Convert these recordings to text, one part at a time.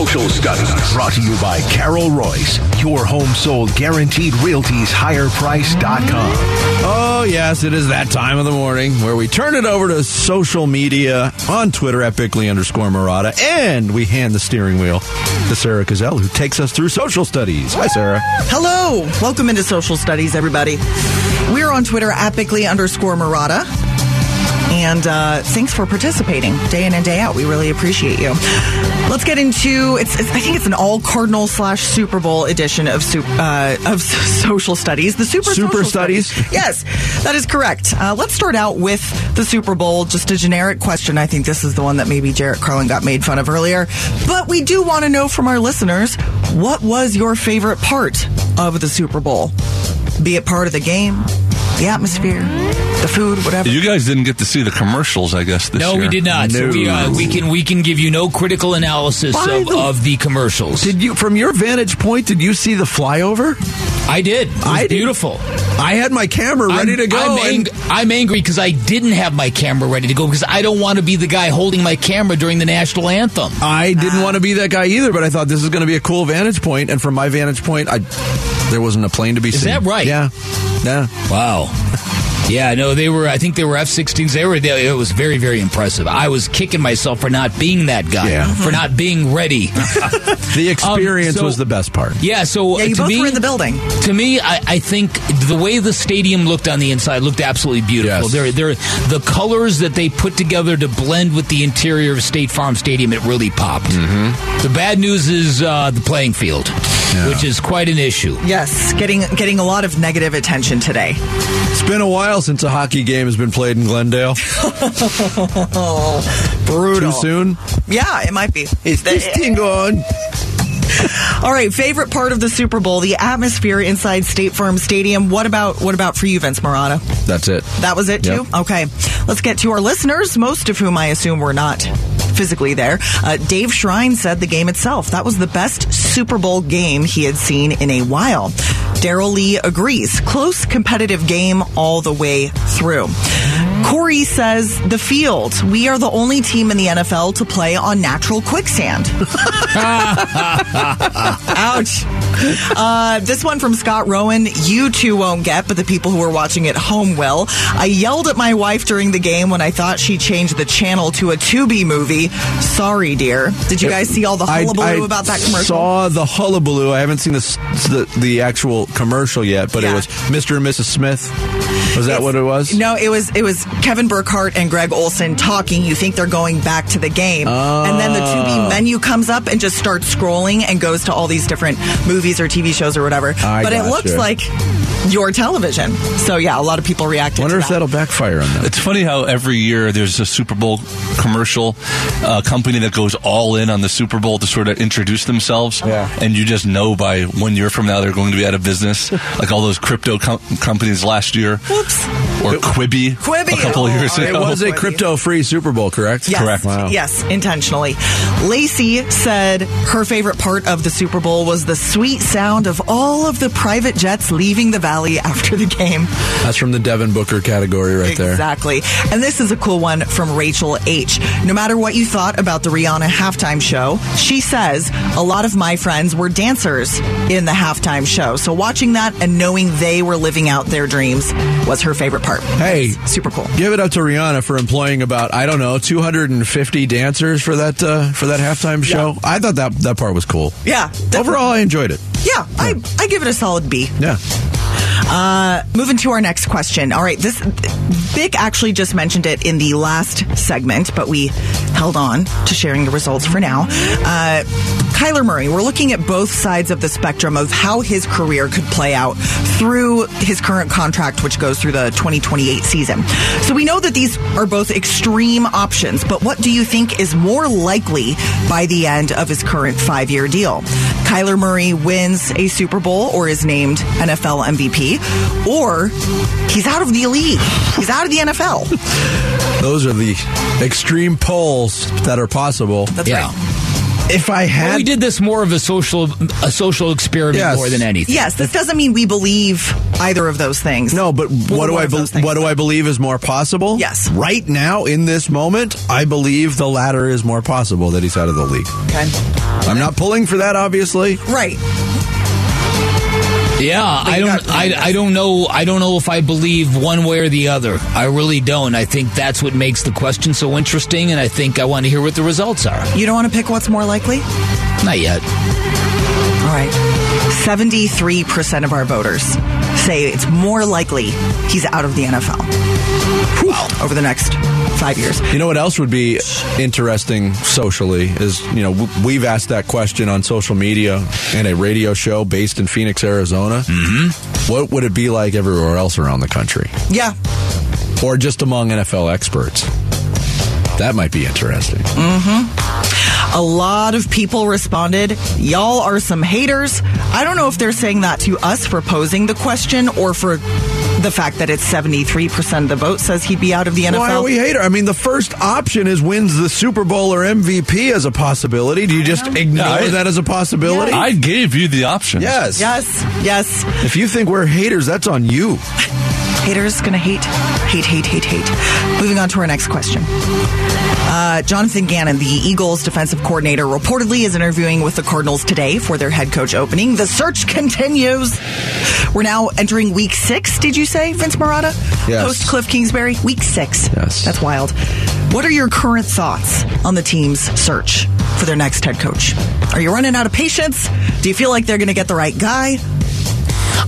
Social Studies. Brought to you by Carol Royse, your home sold guaranteed realties higherprice.com. Oh, yes, it is that time of the morning where we turn it over to social media on Twitter at Bickley underscore Marotta, and we hand the steering wheel to Sarah Cazell, who takes us through social studies. Hi, Sarah. Hello. Welcome into Social Studies, everybody. We're on Twitter at Bickley underscore Marotta. And uh, thanks for participating day in and day out. We really appreciate you. Let's get into it's. it's I think it's an all Cardinal slash Super Bowl edition of uh, of social studies. The super Super social studies? Yes, that is correct. Uh, let's start out with the Super Bowl. Just a generic question. I think this is the one that maybe Jarrett Carlin got made fun of earlier. But we do want to know from our listeners what was your favorite part of the Super Bowl? Be it part of the game, the atmosphere, the food, whatever. You guys didn't get to see the commercials, I guess. This No, year. we did not. So we, uh, we can we can give you no critical analysis of, the- of the commercials. Did you, from your vantage point, did you see the flyover? I did. It was I did. beautiful. I had my camera ready I'm, to go. I'm, and- ang- I'm angry because I didn't have my camera ready to go because I don't want to be the guy holding my camera during the national anthem. I didn't want to be that guy either, but I thought this is going to be a cool vantage point, and from my vantage point, I there wasn't a plane to be Is seen. Is that right? Yeah, yeah. Wow. Yeah, no, they were. I think they were F-16s. They were. They, it was very, very impressive. I was kicking myself for not being that guy, Yeah. for not being ready. The experience so- was the best part. yeah. So yeah, you to both me, were in the building. To me, I, I think the way the stadium looked on the inside looked absolutely beautiful. Yes. They're, they're, the colors that they put together to blend with the interior of State Farm Stadium, it really popped. Mm-hmm. The bad news is uh, the playing field, which is quite an issue. Yes, getting getting a lot of negative attention today. It's been a while since a hockey game has been played in Glendale. Brutal. Too soon? Yeah, it might be. Is this thing on? All right, favorite part of the Super Bowl, the atmosphere inside State Farm Stadium. What about what about for you, Vince Marotta? That's it. That was it too. Okay, let's get to our listeners, most of whom I assume were not physically there. Uh, Dave Shrine said the game itself that was the best Super Bowl game he had seen in a while. Daryl Lee agrees. Close competitive game all the way through. Corey says the field. We are the only team in the NFL to play on natural quicksand. Ouch. Uh, this one from Scott Rowan. You two won't get, but the people who are watching at home will. I yelled at my wife during the game when I thought she changed the channel to a Tubi movie. Sorry, dear. Did you guys see all the hullabaloo I about that commercial? Saw the hullabaloo. I haven't seen the the, the actual commercial yet, but Yeah. it was Mr. and Mrs. Smith. Was that what it was? No, it was it was Kevin Burkhardt and Greg Olsen talking. You think they're going back to the game, and then the Oh. Tubi menu comes up and just starts scrolling and goes to all these different movies or TV shows or whatever. I but it gotcha. looks like your television. So yeah, a lot of people reacted. Wonder to if that. that'll backfire on them. It's funny how every year there's a Super Bowl commercial uh, company that goes all in on the Super Bowl to sort of introduce themselves. Yeah. And you just know by one year from now they're going to be out of business, like all those crypto com- companies last year. Whoops. Or Quibi, Quibi. a couple of Oh, years ago. It was a crypto-free Super Bowl, correct? Yes, Correct. Wow. Yes, intentionally. Lacey said her favorite part of the Super Bowl was the sweet sound of all of the private jets leaving the valley after the game. That's from the Devin Booker category right there. Exactly. And this is a cool one from Rachel H. No matter what you thought about the Rihanna halftime show, she says a lot of my friends were dancers in the halftime show. So watching that and knowing they were living out their dreams was her favorite part. Hey, Super cool. Give it up to Rihanna for employing about I don't know 250 dancers for that uh, for that halftime show. I thought that that part was cool. Yeah. definitely. Overall, I enjoyed it. Yeah, I, I give it a solid B. Yeah. Uh, moving to our next question. All right, this Vic actually just mentioned it in the last segment, but we held on to sharing the results for now. Uh, Kyler Murray, we're looking at both sides of the spectrum of how his career could play out through his current contract, which goes through the 2028 season. So we know that these are both extreme options, but what do you think is more likely by the end of his current five year deal? Kyler Murray wins a Super Bowl or is named NFL MVP, or he's out of the league. He's out of the NFL. Those are the extreme polls that are possible. That's Yeah. right. If I Well, had we did this more of a social a social experiment Yes. more than anything. Yes, this doesn't mean we believe either of those things. No, but what Well, do I of be- what do I believe is more possible? Yes. Right now in this moment, I believe the latter is more possible that he's out of the league. Okay. I'm not pulling for that, obviously. Right. Yeah, I don't. I, I don't know. I don't know if I believe one way or the other. I really don't. I think that's what makes the question so interesting, and I think I want to hear what the results are. You don't want to pick what's more likely? Not yet. All right. 73% of our voters say it's more likely he's out of the NFL over the next five years. You know what else would be interesting socially is, you know, we've asked that question on social media and a radio show based in Phoenix, Arizona. Mm-hmm. What would it be like everywhere else around the country? Yeah. Or just among NFL experts? That might be interesting. A lot of people responded, Y'all are some haters. I don't know if they're saying that to us for posing the question or for the fact that it's 73% of the vote says he'd be out of the NFL. Why are we hater? I mean, the first option is wins the Super Bowl or MVP as a possibility. Do you just ignore I- that as a possibility? I gave you the options. yes. Yes, yes. If you think we're haters, that's on you. Haters gonna hate, hate, hate, hate, hate. Moving on to our next question. Uh, Jonathan Gannon, the Eagles defensive coordinator, reportedly is interviewing with the Cardinals today for their head coach opening. The search continues. We're now entering week six, did you say, Vince Marotta? Yes. Post Cliff Kingsbury? Week six. Yes. That's wild. What are your current thoughts on the team's search for their next head coach? Are you running out of patience? Do you feel like they're going to get the right guy?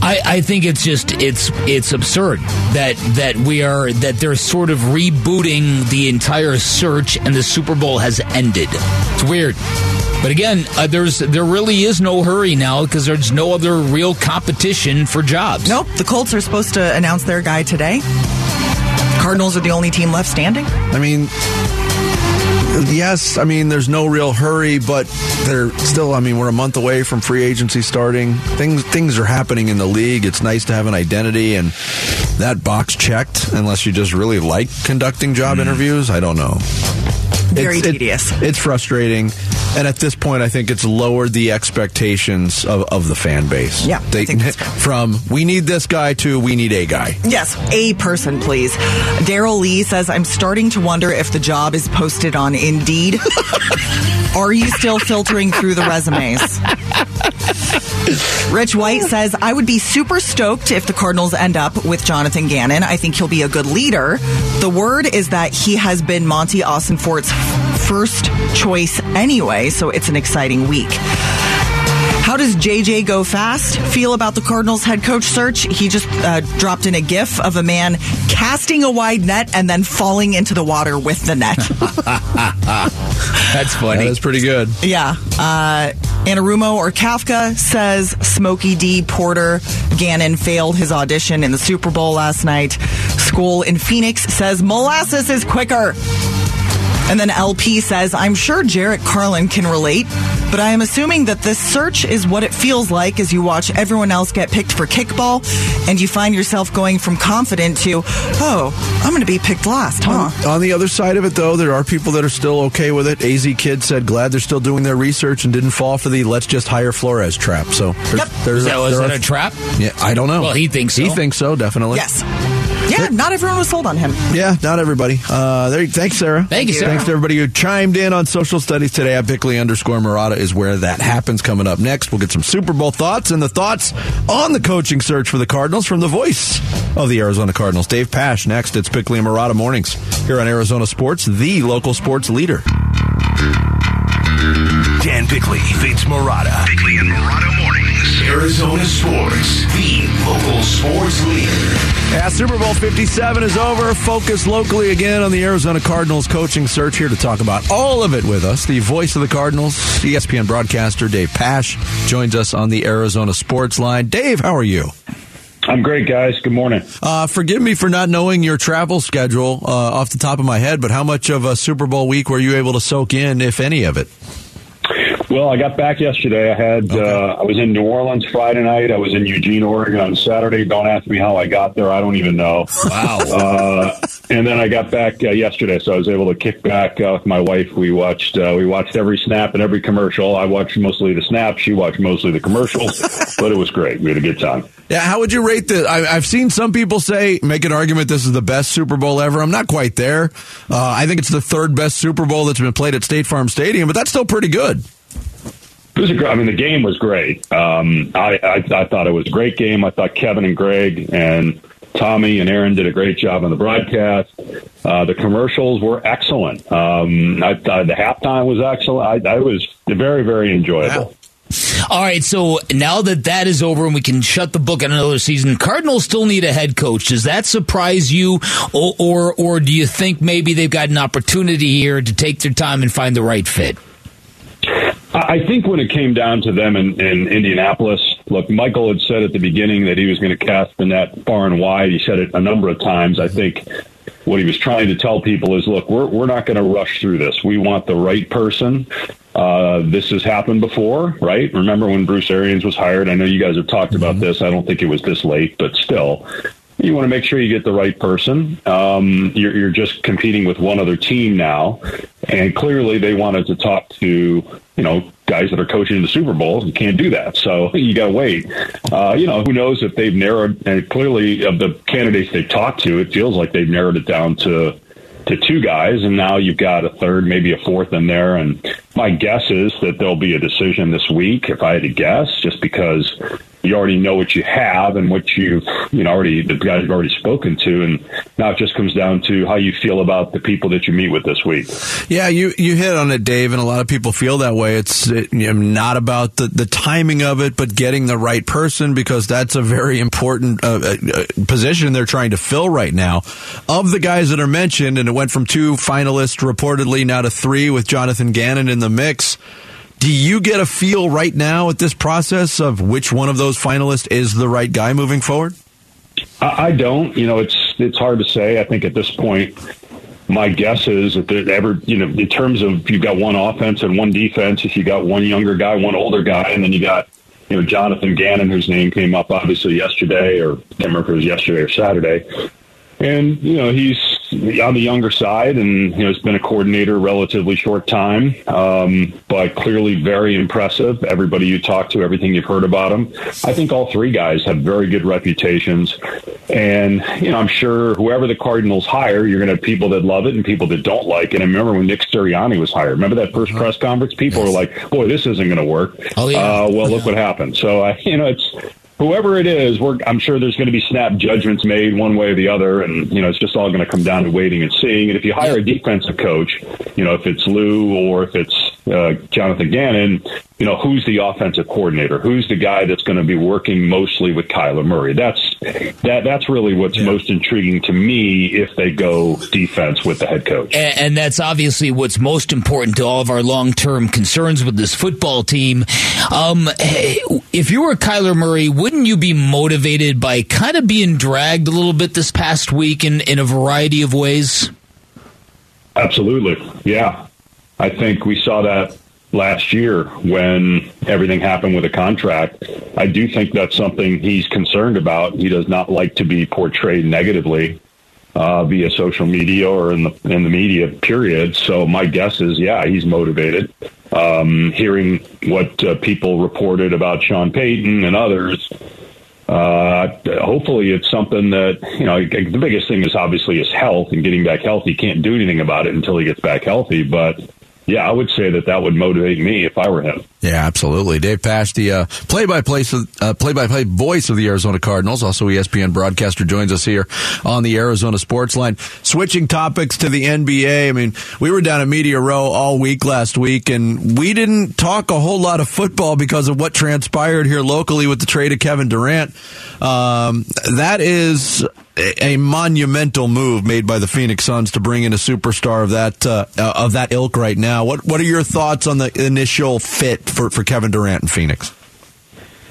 I, I think it's just it's it's absurd that that we are that they're sort of rebooting the entire search and the Super Bowl has ended. It's weird. But again, uh, there's there really is no hurry now because there's no other real competition for jobs. Nope. The Colts are supposed to announce their guy today. Cardinals are the only team left standing. I mean, yes, I mean, there's no real hurry, but they're still, I mean, we're a month away from free agency starting. Things things are happening in the league. It's nice to have an identity and that box checked, unless you just really like conducting job mm. interviews. I don't know. Very It's- it- tedious. it's frustrating. And at this point, I think it's lowered the expectations of, of the fan base. Yeah, They, think that's fair. from we need this guy to we need a guy. Yes, a person, please. Daryl Lee says, I'm starting to wonder if the job is posted on Indeed. Are you still filtering through the resumes? Rich White says, I would be super stoked if the Cardinals end up with Jonathan Gannon. I think he'll be a good leader. The word is that he has been Monti Austin Ossenfort's first choice anyway, so it's an exciting week. How does JJ Go Fast feel about the Cardinals head coach search? He just uh, dropped in a gif of a man casting a wide net and then falling into the water with the net. That's That funny. is pretty good. yeah. Uh, Anarumo or Kafka says Smokey D. Porter Gannon failed his audition in the Super Bowl last night. School in Phoenix says molasses is quicker. And then LP says, I'm sure Jarrett Carlin can relate, but I am assuming that this search is what it feels like as you watch everyone else get picked for kickball and you find yourself going from confident to, oh, I'm going to be picked last, huh? On the other side of it, though, there are people that are still okay with it. AZ Kid said glad they're still doing their research and didn't fall for the let's just hire Flores trap. So there's, Yep. there's Is that, was there that are- a trap? Yeah, I don't know. Well, he thinks so. He thinks so, definitely. Yes. Yeah, not everyone was sold on him. Yeah, not everybody. Uh, there. Thanks, Sarah. Thank you, Sarah. Thanks to everybody who chimed in on social studies today. At Bickley underscore Marotta is where that happens. Coming up next, we'll get some Super Bowl thoughts and the thoughts on the coaching search for the Cardinals from the voice of the Arizona Cardinals, Dave Pasch. Next, it's Bickley and Marotta mornings here on Arizona Sports, the local sports leader. Dan Bickley, Vince Marotta. Bickley and Marotta mornings. Arizona Sports, the local sports leader. Yeah, Super Bowl 57 is over. Focus locally again on the Arizona Cardinals coaching search. Here to talk about all of it with us, the voice of the Cardinals, ESPN broadcaster Dave Pasch joins us on the Arizona Sports Line. Dave, how are you? I'm great, guys. Good morning. Uh, forgive me for not knowing your travel schedule uh, off the top of my head, but how much of a Super Bowl week were you able to soak in, if any of it? Well, I got back yesterday. I had uh, I was in New Orleans Friday night. I was in Eugene, Oregon on Saturday. Don't ask me how I got there. I don't even know. Wow. Uh, and then I got back uh, yesterday, so I was able to kick back uh, with my wife. We watched uh, we watched every snap and every commercial. I watched mostly the snaps. She watched mostly the commercials, but it was great. We had a good time. Yeah, how would you rate the? I, I've seen some people say make an argument this is the best Super Bowl ever. I'm not quite there. Uh, I think it's the third best Super Bowl that's been played at State Farm Stadium, but that's still pretty good. It was a great, I mean, the game was great. Um, I, I, I thought it was a great game. I thought Kevin and Greg and Tommy and Aaron did a great job on the broadcast. Uh, the commercials were excellent. Um, I, I, the halftime was excellent. I, I was very, very enjoyable. Wow. All right, so now that that is over and we can shut the book on another season, Cardinals still need a head coach. Does that surprise you, or or, or do you think maybe they've got an opportunity here to take their time and find the right fit? I think when it came down to them in, in Indianapolis, look, Michael had said at the beginning that he was going to cast the net far and wide. He said it a number of times. I think what he was trying to tell people is, look, we're we're not going to rush through this. We want the right person. Uh, this has happened before, right? Remember when Bruce Arians was hired? I know you guys have talked about mm-hmm. this. I don't think it was this late, but still, you want to make sure you get the right person. Um, you're, you're, just competing with one other team now, and clearly they wanted to talk to you know guys that are coaching the Super Bowl. You can't do that, so you got to wait. Uh, you know, who knows if they've narrowed? And clearly, of the candidates they've talked to, it feels like they've narrowed it down to to two guys, and now you've got a third, maybe a fourth in there. And my guess is that there'll be a decision this week, if I had to guess, just because you already know what you have and what you've you know already the guys you've already spoken to. And now it just comes down to how you feel about the people that you meet with this week. Yeah you you hit on it dave and a lot of people feel that way. It's it, you know, not about the, the timing of it but getting the right person because that's a very important uh, uh, uh position they're trying to fill right now. Of the guys that are mentioned and it went from two finalists reportedly now to three with jonathan gannon in the mix do you get a feel right now at this process of which one of those finalists is the right guy moving forward? I don't. You know, it's it's hard to say. I think at this point, my guess is that ever, you know, in terms of you've got one offense and one defense, if you got one younger guy, one older guy, and then you got, you know, Jonathan Gannon, whose name came up obviously yesterday, or I can't remember if it was yesterday or Saturday. And, you know, he's on the younger side, and you know, has been a coordinator relatively short time, um, but clearly very impressive. Everybody you talk to, everything you've heard about him, I think all three guys have very good reputations, and you know, I'm sure whoever the Cardinals hire, you're going to have people that love it and people that don't like it. And I remember when Nick Sirianni was hired. Remember that 1st uh-huh. press conference? People yes. were like, "Boy, this isn't going to work." Oh yeah. Uh, well, look what happened. So I, you know, it's whoever it is, I'm sure there's going to be snap judgments made one way or the other, and you know it's just all going to come down to waiting and seeing. And if you hire a defensive coach, you know if it's Lou or if it's uh, Jonathan Gannon, you know who's the offensive coordinator, who's the guy that's going to be working mostly with Kyler Murray. That's that that's really what's yeah. most intriguing to me if they go defense with the head coach. And, and that's obviously what's most important to all of our long term concerns with this football team. Um, if you were Kyler Murray, wouldn't you be motivated by kind of being dragged a little bit this past week in, in a variety of ways? Absolutely. Yeah. I think we saw that last year when everything happened with a contract. I do think that's something he's concerned about. He does not like to be portrayed negatively uh, via social media or in the in the media. Period. So my guess is, yeah, he's motivated. Um, hearing what uh, people reported about Sean Payton and others. Uh, hopefully it's something that, you know, the biggest thing is obviously his health and getting back healthy. He can't do anything about it until he gets back healthy. But yeah, I would say that that would motivate me if I were him. Yeah, absolutely. Dave Pasch, the uh, play-by-play uh, play-by-play voice of the Arizona Cardinals, also ESPN broadcaster, joins us here on the Arizona Sports Line. Switching topics to the NBA. I mean, we were down at Media Row all week last week, and we didn't talk a whole lot of football because of what transpired here locally with the trade of Kevin Durant. Um, that is a monumental move made by the Phoenix Suns to bring in a superstar of that uh, of that ilk right now. What what are your thoughts on the initial fit for, for Kevin Durant in Phoenix?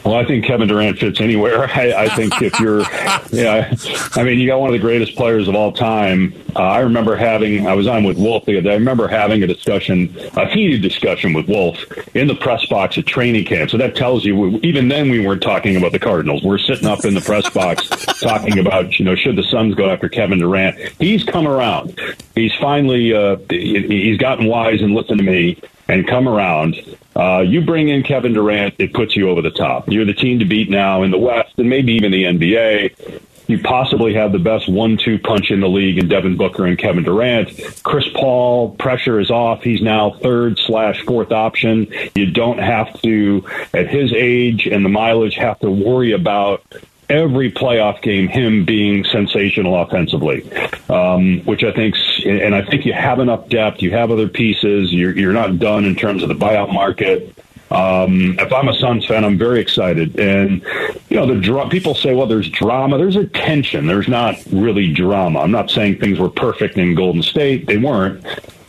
Well, I think Kevin Durant fits anywhere. I, I think if you're, yeah, I mean, you got one of the greatest players of all time. Uh, I remember having, I was on with Wolf the other day. I remember having a discussion, a heated discussion with Wolf in the press box at training camp. So that tells you, even then we weren't talking about the Cardinals. We're sitting up in the press box talking about, you know, should the Suns go after Kevin Durant? He's come around. He's finally, uh, he's gotten wise and listened to me and come around. Uh, you bring in Kevin Durant, it puts you over the top. You're the team to beat now in the West and maybe even the NBA. You possibly have the best one-two punch in the league in Devin Booker and Kevin Durant. Chris Paul, pressure is off. He's now third slash fourth option. You don't have to, at his age and the mileage, have to worry about every playoff game him being sensational offensively, um, which I think, and I think you have enough depth. You have other pieces. You're, you're not done in terms of the buyout market. Um, if I'm a Suns fan, I'm very excited. And you know, the dra- people say, "Well, there's drama. There's a tension. There's not really drama." I'm not saying things were perfect in Golden State. They weren't.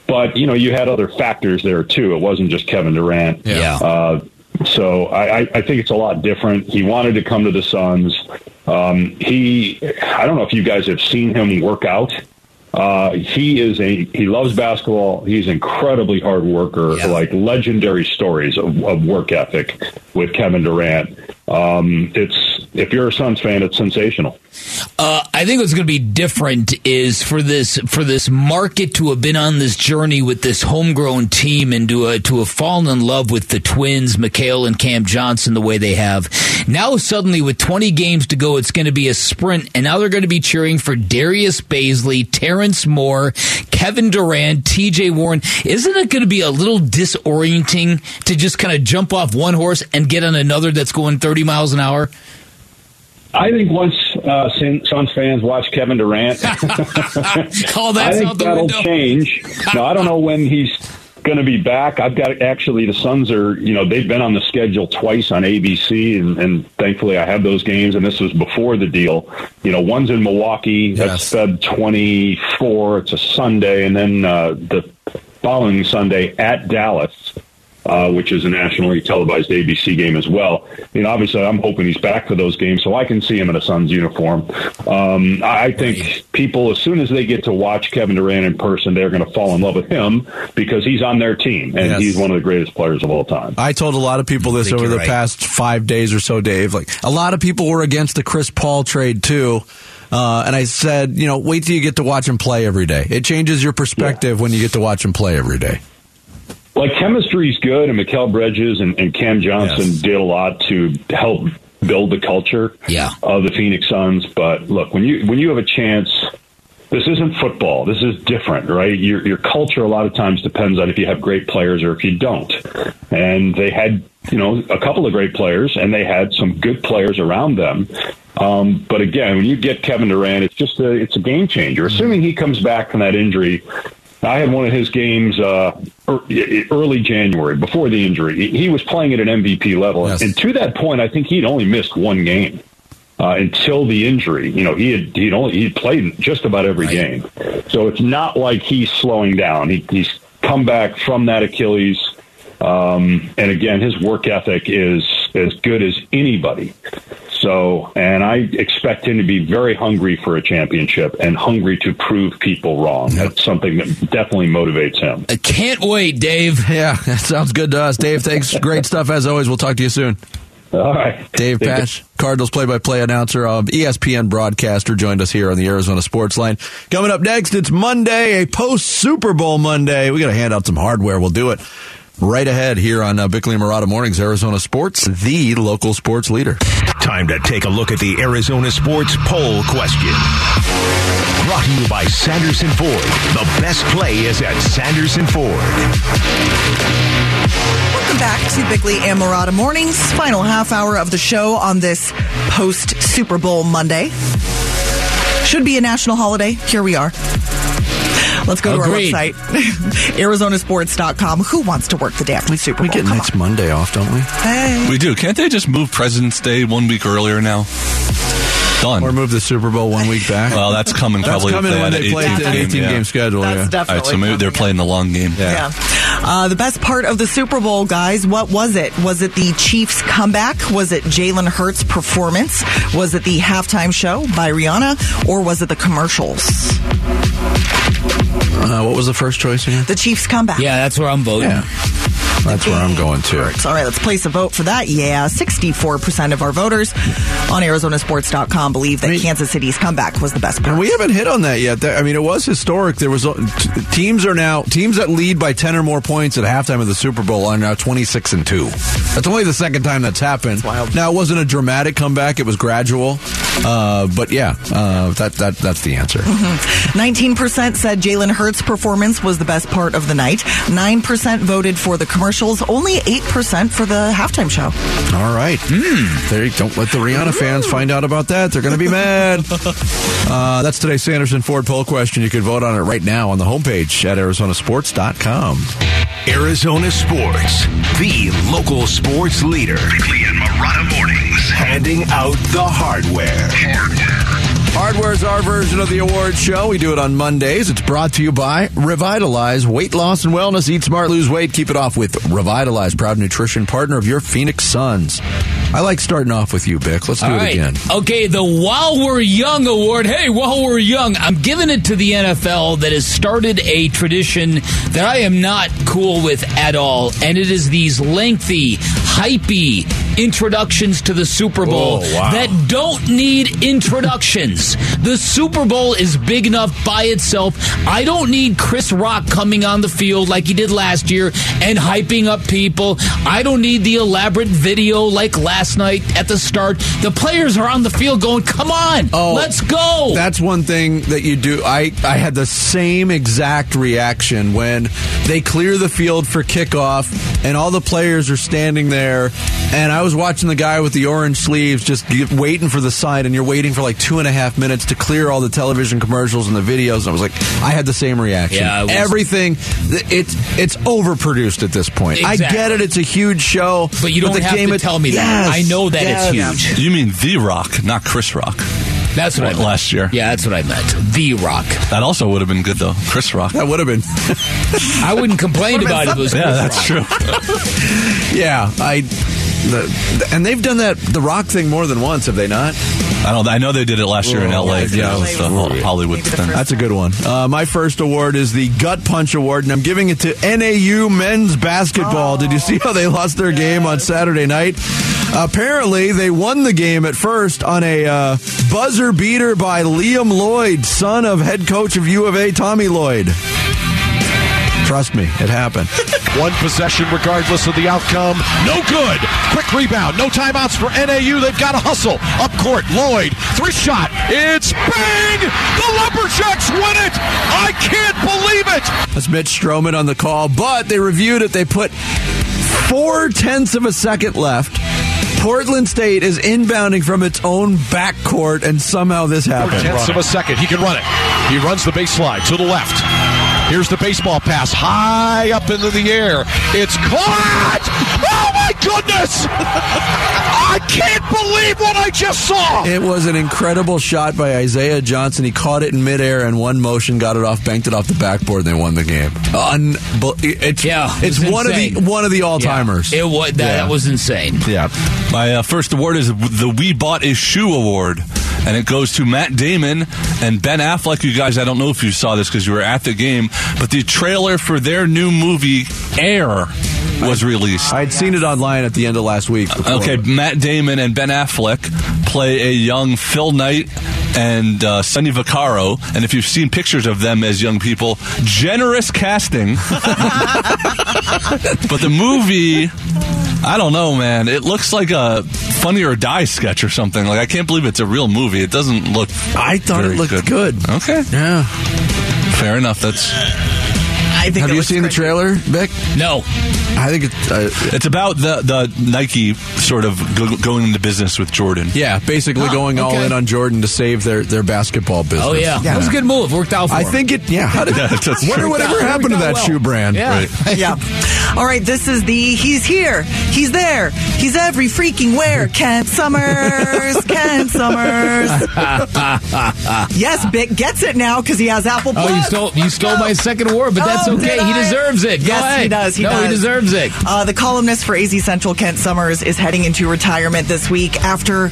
But you know, you had other factors there too. It wasn't just Kevin Durant. Yeah. Uh, so I, I think it's a lot different. He wanted to come to the Suns. Um, he, I don't know if you guys have seen him work out. Uh, he is a he loves basketball. He's an incredibly hard worker. Yeah. Like legendary stories of, of work ethic with Kevin Durant. Um, it's if you're a Suns fan, it's sensational. Uh, I think what's going to be different is for this for this market to have been on this journey with this homegrown team and to uh, to have fallen in love with the twins, Mikal and Cam Johnson, the way they have. Now suddenly, with 20 games to go, it's going to be a sprint, and now they're going to be cheering for Darius Bazley, Terrence Moore, Kevin Durant, T.J. Warren. Isn't it going to be a little disorienting to just kind of jump off one horse and get on another that's going 30 miles an hour? I think once uh, Suns fans watch Kevin Durant, oh, that's I think that'll window. change. Now I don't know when he's going to be back. I've got actually the Suns are you know they've been on the schedule twice on ABC, and, and thankfully I have those games. And this was before the deal. You know, one's in Milwaukee. That's Feb twenty four. It's a Sunday, and then uh, the following Sunday at Dallas. Uh, which is a nationally televised ABC game as well. You know, obviously, I'm hoping he's back for those games so I can see him in a Suns uniform. Um, I I think people, as soon as they get to watch Kevin Durant in person, they're going to fall in love with him because he's on their team and Yes. he's one of the greatest players of all time. I told a lot of people this over the right. past five days or so, Dave. Like a lot of people were against the Chris Paul trade too. Uh, and I said, you know, wait till you get to watch him play every day. It changes your perspective when you get to watch him play every day. Like chemistry's good, and Mikal Bridges and, and Cam Johnson Yes. did a lot to help build the culture Yeah. of the Phoenix Suns. But look, when you when you have a chance, this isn't football. This is different, right? Your your culture a lot of times depends on if you have great players or if you don't. And they had, you know, a couple of great players, and they had some good players around them. Um, but again, when you get Kevin Durant, it's just a it's a game changer. Assuming he comes back from that injury. I had one of his games uh, early January before the injury. He- was playing at an MVP level, Yes. and to that point, I think he'd only missed one game uh, until the injury. You know, he had he'd only he played just about every game, so it's not like he's slowing down. He, he's come back from that Achilles, um, and again, his work ethic is as good as anybody. So, and I expect him to be very hungry for a championship and hungry to prove people wrong. That's something that definitely motivates him. I can't wait, Dave. Yeah, that sounds good to us. Dave, thanks. Great stuff as always. We'll talk to you soon. All right, Dave. Pasch, Cardinals play-by-play announcer, of ESPN broadcaster, joined us here on the Arizona Sports Line. Coming up next, it's Monday, a post-Super Bowl Monday. We got to hand out some hardware. We'll do it right ahead here on uh, Bickley and Marotta Mornings, Arizona Sports, the local sports leader. Time to take a look at the Arizona Sports Poll question. Brought to you by Sanderson Ford. The best play is at Sanderson Ford. Welcome back to Bickley and Marotta Mornings, final half hour of the show on this post Super Bowl Monday. Should be a national holiday. Here we are. Let's go Agreed. to our website, arizonasports.com. Who wants to work the damn Super We Bowl? get Come next on. Monday off, don't we? Hey. We do. Can't they just move President's Day one week earlier now? Done. Or move the Super Bowl one week back. well, that's coming That's probably coming when they an play 18 an 18 game, yeah. schedule. That's yeah. All definitely right, so maybe they're playing the long game. Yeah. Uh, the best part of the Super Bowl, guys, what was it? Was it the Chiefs' comeback? Was it Jalen Hurts' performance? Was it the halftime show by Rihanna? Or was it the commercials? Uh, what was the first choice again? The Chiefs' comeback. Yeah, that's where I'm voting. Yeah. That's where I'm going to. All right, let's place a vote for that. Yeah, 64% of our voters on ArizonaSports.com believe that Kansas City's comeback was the best part. And we haven't hit on that yet. I mean, it was historic. There was teams are now teams that lead by ten or more points at halftime of the Super Bowl are now twenty six and two. That's only the second time that's happened. wild. Now it wasn't a dramatic comeback; it was gradual. Uh, but yeah, uh, that that that's the answer. 19% said Jalen Hurts' performance was the best part of the night. 9% voted for the commercials. Only 8% for the halftime show. All right. There, you- don't let the Rihanna fans find out about that. They're going to be mad. Uh, that's today's Sanderson Ford poll question. You can vote on it right now on the homepage at ArizonaSports.com. Arizona Sports, the local sports leader. Bickley and Marotta Mornings, handing out the hardware. Hardware is our version of the awards show. We do it on Mondays. It's brought to you by Revitalize Weight Loss and Wellness. Eat smart, lose weight. Keep it off with Revitalize, proud nutrition partner of your Phoenix Suns. I like starting off with you, Bick. Let's do All it right. again. Okay, the While We're Young award. Hey, while we're young, I'm giving it to the NFL that has started a tradition that I am not cool with at all, and it is these lengthy, hypey introductions to the Super Bowl Oh, wow. that don't need introductions. the Super Bowl is big enough by itself. I don't need Chris Rock coming on the field like he did last year and hyping up people. I don't need the elaborate video like last night at the start. The players are on the field going, "Come on, Oh, let's go." That's one thing that you do. I, I had the same exact reaction when they clear the field for kickoff and all the players are standing there. And I was watching the guy with the orange sleeves just get- waiting for the sign, and you're waiting for like two and a half minutes to clear all the television commercials and the videos. And I was like, I had the same reaction. Yeah, was- Everything, it's it's overproduced at this point. I get it; it's a huge show, but you don't the have game to it- tell me that. Yes, I know that yes. it's huge. You mean The Rock, not Chris Rock. That's what I meant. last year? Yeah, that's what I meant. The Rock. That also would have been good though. Chris Rock. That would have been. I wouldn't complain about it it was Yeah, Chris that's Rock. true. Yeah, I. The, and they've done that the Rock thing more than once, have they not? I don't. I know they did it last year in L.A. Yeah, Yeah, LA the was- Hollywood thing. That's a good one. Uh, my first award is the Gut Punch Award, and I'm giving it to NAU men's basketball. Did you see how they lost their game on Saturday night? Apparently, they won the game at first on a uh, buzzer beater by Liam Lloyd, son of head coach of U of A, Tommy Lloyd. Trust me, it happened. One possession, regardless of the outcome. No good. Quick rebound. No timeouts for NAU. They've got to hustle. Up court, Lloyd. Three shot. It's bang! The Lumberjacks win it! I can't believe it! That's Mitch Stroman on the call, but they reviewed it. They put four tenths of a second left. Portland State is inbounding from its own backcourt, and somehow this happened. Tenths of a second. He can run it. He runs the baseline to the left. Here's the baseball pass high up into the air. It's caught! Oh my goodness! I can't believe what I just saw! It was an incredible shot by Isaiah Johnson. He caught it in midair and one motion, got it off, banked it off the backboard, and they won the game. Unbel- it's Yeah, it it's was one of the one of the all timers. Yeah, it was that, Yeah. that was insane. yeah. My uh, first award is the We Bought a Shoe Award. And it goes to Matt Damon and Ben Affleck. You guys, I don't know if you saw this because you were at the game, but the trailer for their new movie, Air, was released. I'd seen it online at the end of last week. before. Okay, Matt Damon and Ben Affleck play a young Phil Knight and uh, Sonny Vaccaro. And if you've seen pictures of them as young people, generous casting. but the movie, I don't know, man. It looks like a Funny or Die sketch or something. Like I can't believe it's a real movie. It doesn't look. I thought it looked good. Okay, Yeah. fair enough. That's I think Have you looks seen the trailer, Vic? No, I think it's. Uh, it's about the the Nike sort of go, going into business with Jordan. yeah, basically Huh, going all in on Jordan to save their, their basketball business. oh yeah, that was a good move. Worked out for I him. think it. Yeah. How did, Yeah, that's wonder true. whatever Worked out- happened to that well. shoe brand. Yeah. Right. Yeah. All right, this is the he's here, he's there, he's every freaking where. Kent Somers, Kent Somers. yes, Vic gets it now because he has Apple Oh, you stole you stole my second award, but that's okay. Did he I? deserves it. Go yes, ahead. he does. He no, does. he deserves it. Uh, the columnist for AZ Central, Kent Somers, is heading into retirement this week after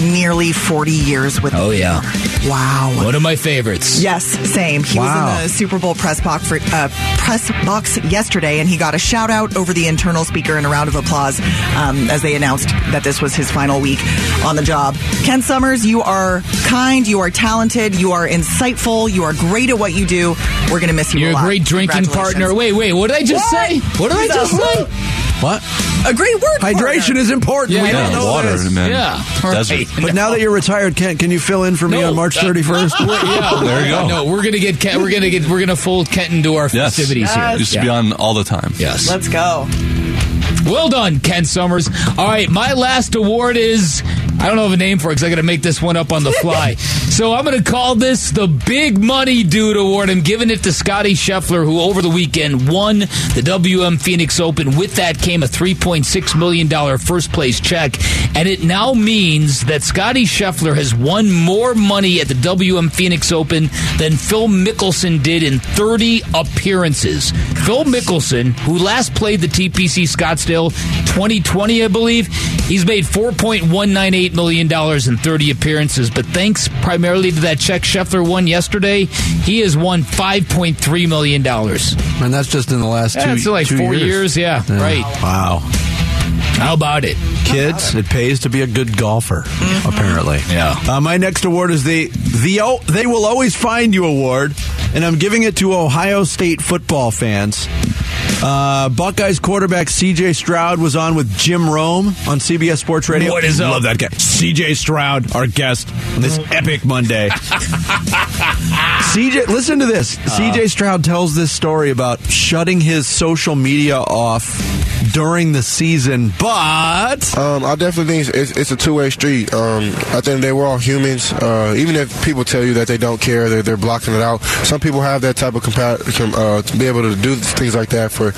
nearly 40 years with. Oh yeah, Wow. one of my favorites. Yes, same. He Wow. was in the Super Bowl press box for uh, press box yesterday, and he got a shout out over the internal speaker and a round of applause um, as they announced that this was his final week on the job. Ken Somers, you are kind, you are talented, you are insightful, you are great at what you do. We're going to miss you. You're a lot. great drinking partner. Wait, wait. What did I just What? say? What did I just say? What? A great word. Hydration partner. is important. Yeah, we I don't know. know water, this. man. Yeah. Desert. Right. But now that you're retired, Kent, can you fill in for me No, on March that- 31st? yeah, There you go. No, we're gonna get Ken, we're gonna get we're gonna fold Kent into our Yes. festivities here. Used to Yeah. be on all the time. Yes. Let's go. Well done, Ken Somers. All right, my last award is I don't have a name for it because I got to make this one up on the fly. so I'm going to call this the Big Money Dude Award. I'm giving it to Scotty Scheffler, who over the weekend won the WM Phoenix Open. With that came a $3.6 million first place check. And it now means that Scotty Scheffler has won more money at the WM Phoenix Open than Phil Mickelson did in 30 appearances. Phil Mickelson, who last played the TPC Scottsdale 2020, I believe, he's made $4.198 million in 30 appearances. But thanks primarily to that check Scheffler won yesterday, he has won $5.3 million. And that's just in the last two, That's like two four years, yeah, right. Wow. How about it? Kids, it pays to be a good golfer, apparently. Yeah. Uh, my next award is the the oh, They Will Always Find You Award, and I'm giving it to Ohio State football fans. Uh, Buckeyes quarterback C.J. Stroud was on with Jim Rome on CBS Sports Radio. What is up? Love that guy. C.J. Stroud, our guest on this epic Monday. CJ, listen to this. CJ Stroud tells this story about shutting his social media off during the season, but Um, I definitely think it's, it's a two way street. Um, I think they we're all humans. Uh, even if people tell you that they don't care, they're, they're blocking it out. Some people have that type of compa- com- uh, to be able to do things like that. For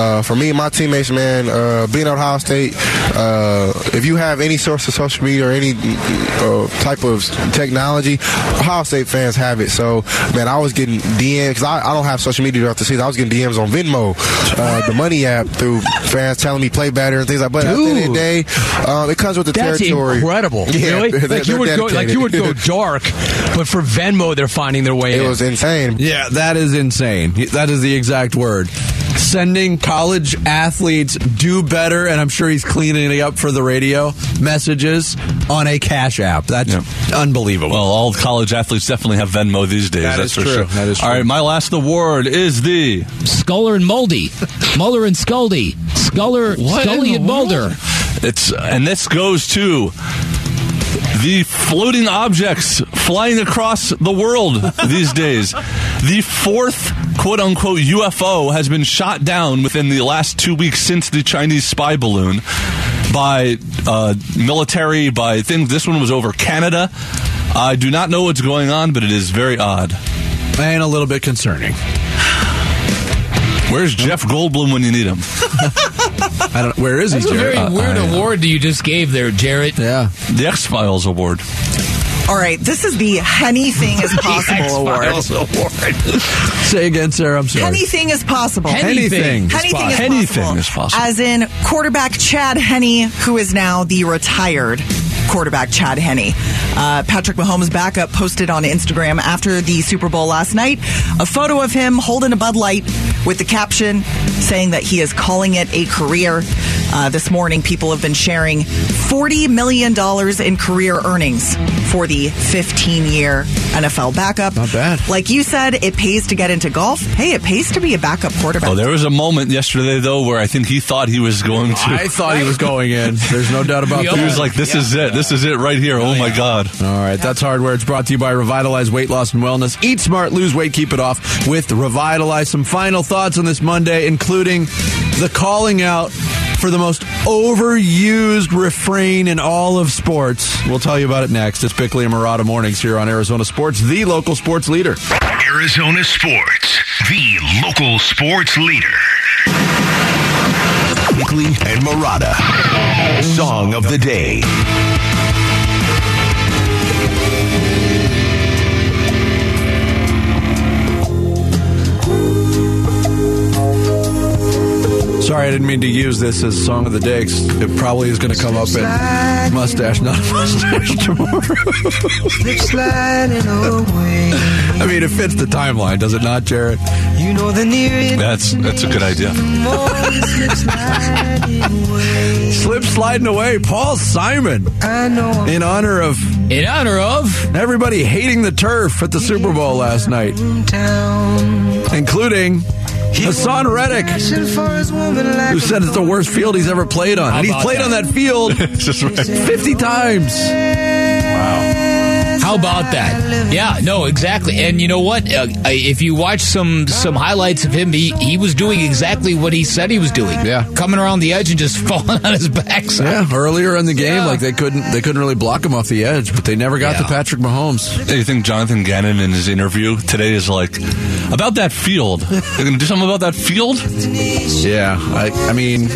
uh, for me and my teammates, man, uh, being at Ohio State, uh, if you have any source of social media or any uh, type of technology, Ohio State fans have it. So, man, I was getting DMs because I, I don't have social media throughout the season. I was getting DMs on Venmo, uh, the Money app, through fans telling me play better and things like. But at the end of the day, um, it comes with the That's territory. incredible. Yeah, really? they're- like you they're would go, like you would go dark, but for Venmo, they're finding their way It in. was insane. yeah, that is insane. That is the exact word. Sending college athletes do better, and I'm sure he's cleaning it up for the radio messages on a Cash app. That's Yeah. unbelievable. Well, all college athletes definitely have Venmo these days. That that's is for true. sure. That is true. right, my last award is the Sculler and Moldy. Muller and Scully. Sculler, What Scully and? Mulder. It's and this goes to the floating objects flying across the world these days. The fourth quote unquote UFO has been shot down within the last two weeks since the Chinese spy balloon by uh, military, by things. This one was over Canada. I do not know what's going on, but it is very odd. and a little bit concerning. Where's Jeff Goldblum when you need him? I don't. Where is he, That's a very Jared? weird award that you just gave there, Jarrett. yeah. The X Files award. All right, this is the Anything is Possible Award. Say again, Sarah. I'm sorry. Anything is possible. Anything. Anything is Anything possible. is possible. As in quarterback Chad Henne, who is now the retired quarterback Chad Henne. Uh, Patrick Mahomes' backup posted on Instagram after the Super Bowl last night a photo of him holding a Bud Light with the caption saying that he is calling it a career. Uh, this morning, people have been sharing $40 million in career earnings for the 15 year NFL backup. Not bad. Like you said, it pays to get into golf. Hey, it pays to be a backup quarterback. Oh, there was a moment yesterday though where I think he thought he was going to. I thought he was going in. There's no doubt about We that. He was like, "This is it. This is it right here." Oh my god! All right, that's hardware. It's brought to you by Revitalize Weight Loss and Wellness. Eat smart, lose weight, keep it off with Revitalize. Some final thoughts on this Monday, including the calling out for the most overused refrain in all of sports. We'll tell you about it next. It's Bickley and Marotta Mornings here on Arizona Sports, the local sports leader. Arizona Sports, the local sports leader. Bickley and Marotta. Song of the day. Sorry, I didn't mean to use this as song of the day. It probably is going to come up in mustache, not mustache tomorrow. Slip sliding away. I mean, it fits the timeline, does it not, Jared? You know the nearest That's that's a good idea. Slip sliding away, Paul Simon, I know in honor of In honor of everybody hating the turf at the Super Bowl last night, including Haason Reddick, For his woman like who said it's the worst field he's ever played on. How And he's played that? on that field right. 50 times. How about that? Yeah, no, exactly. And you know what? Uh, if you watch some some highlights of him, he, he was doing exactly what he said he was doing. Yeah. coming around the edge and just falling on his backside. Yeah, earlier in the game, Yeah. like they couldn't they couldn't really block him off the edge, but they never got to Patrick Mahomes. You think Jonathan Gannon in his interview today is like about that field? They're going to do something about that field? Yeah, I, I mean,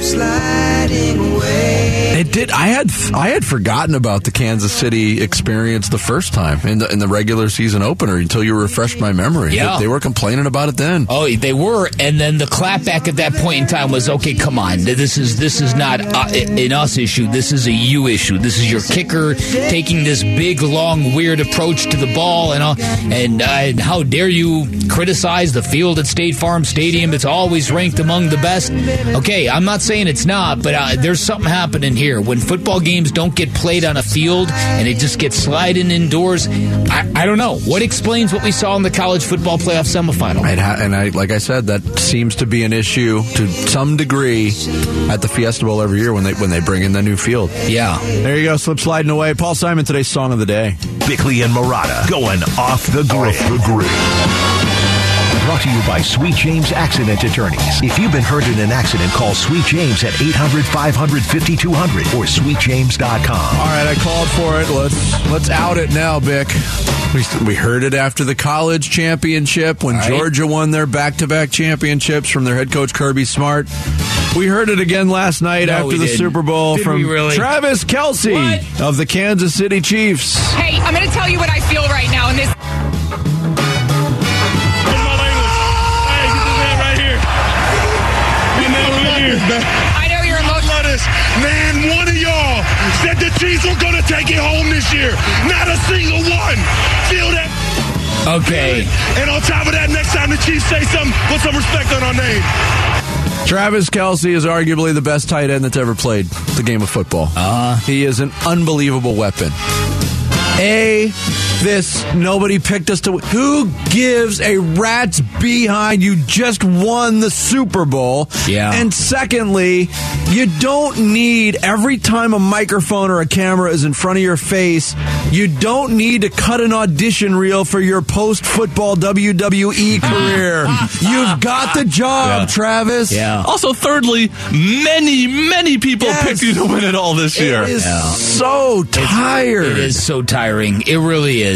it did. I had I had forgotten about the Kansas City experience the first time in the in the regular season opener until you refreshed my memory. Yeah. they, they were complaining about it then. Oh, they were, and then the clapback at that point in time was okay. Come on, this is this is not uh, an us issue. This is a you issue. This is your kicker taking this big, long, weird approach to the ball, and all, and, uh, and how dare you criticize the field at State Farm Stadium? It's always ranked among the best. Okay, I'm not saying it's not, but uh, there's something happening here when football games don't get played on a field and it just gets sliding indoors. I, I don't know what explains what we saw in the college football playoff semifinal. It ha- and I, like I said, that seems to be an issue to some degree at the Fiesta Bowl every year when they when they bring in the new field. Yeah. There you go, slip sliding away. Paul Simon, today's song of the day. Bickley and Marotta going off the grid. the grid. Brought to you by Sweet James Accident Attorneys. If you've been hurt in an accident, call Sweet James at 800 500 5200 or sweetjames.com. All right, I called for it. Let's let's out it now, Bick. We, we heard it after the college championship when All right. Georgia won their back-to-back championships from their head coach Kirby Smart. We heard it again last night No, after the didn't. Super Bowl Did from really? Travis Kelce What? of the Kansas City Chiefs. Hey, I'm going to tell you what I feel right now in this. I know you're emotional. Lettuce. Man, one of y'all said the Chiefs were going to take it home this year. Not a single one. Feel that? Okay. And on top of that, next time the Chiefs say something, put some respect on our name. Travis Kelce is arguably the best tight end that's ever played the game of football. Uh, he is an unbelievable weapon. A, this nobody picked us to. Who gives a rat's behind? You just won the Super Bowl. Yeah. And secondly, you don't need every time a microphone or a camera is in front of your face. You don't need to cut an audition reel for your post football WWE career. You've got the job, Yeah. Travis. Yeah. Also, thirdly, many, many people Yes. picked you to win it all this year. It is so tired. It is so tiring. It really is.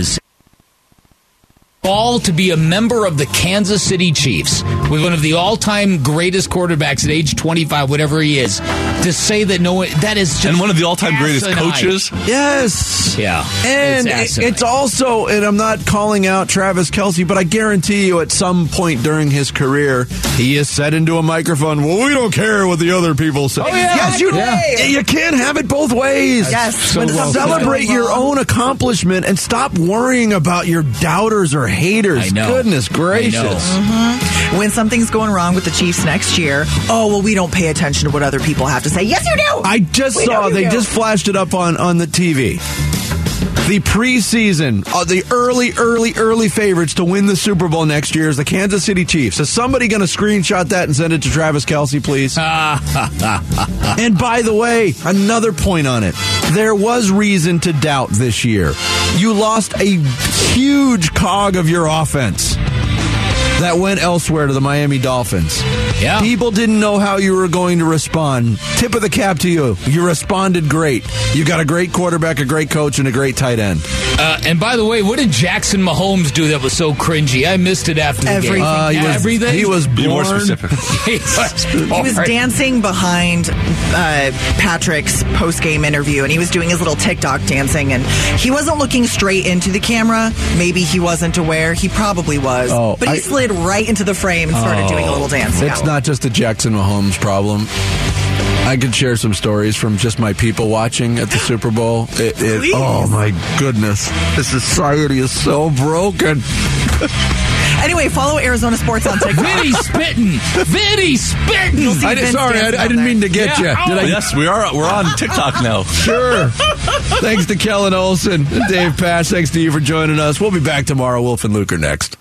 All to be a member of the Kansas City Chiefs with one of the all-time greatest quarterbacks at age 25, whatever he is, to say that no one that is just and one of the all-time greatest coaches. Yes. Yeah, And it's it's also, and I'm not calling out Travis Kelce, but I guarantee you at some point during his career, he is said into a microphone, well, we don't care what the other people say. Oh, yeah. Yes, you, Yeah. you can't have it both ways. Yes. So When something's celebrate your own accomplishment and stop worrying about your doubters or haters. I know. Goodness I gracious. know. When something's going wrong with the Chiefs next year, oh well, we don't pay attention to what other people have to say. Yes, you do. I just We saw they do. just flashed it up on on the TV. The preseason, uh, the early, early, early favorites to win the Super Bowl next year is the Kansas City Chiefs. Is somebody going to screenshot that and send it to Travis Kelce, please? and by the way, another point on it. There was reason to doubt this year. You lost a huge cog of your offense that went elsewhere to the Miami Dolphins. Yeah. People didn't know how you were going to respond. Tip of the cap to you. You responded great. You got a great quarterback, a great coach, and a great tight end. Uh, and by the way, what did Jackson Mahomes do that was so cringy? I missed it after the Everything. game. Uh, he was, Everything. He was Be more specific. He was He was dancing behind uh, Patrick's post game interview, and he was doing his little TikTok dancing, and he wasn't looking straight into the camera. Maybe he wasn't aware. He probably was, Oh, but he I- slid right into the frame and started doing a little oh. dance. It's Yeah. not just a Jackson Mahomes problem. I could share some stories from just my people watching at the Super Bowl. It, it, oh my goodness, this society is so broken. Anyway, follow Arizona Sports on TikTok. Vinny spitting. Vinny spitting. I did, sorry, I, I didn't there. mean to get Yeah. you. Did I? yes, we are. We're on TikTok now. Sure. Thanks to Kellan Olson and Dave Pasch. Thanks to you for joining us. We'll be back tomorrow. Wolf and Luke are next.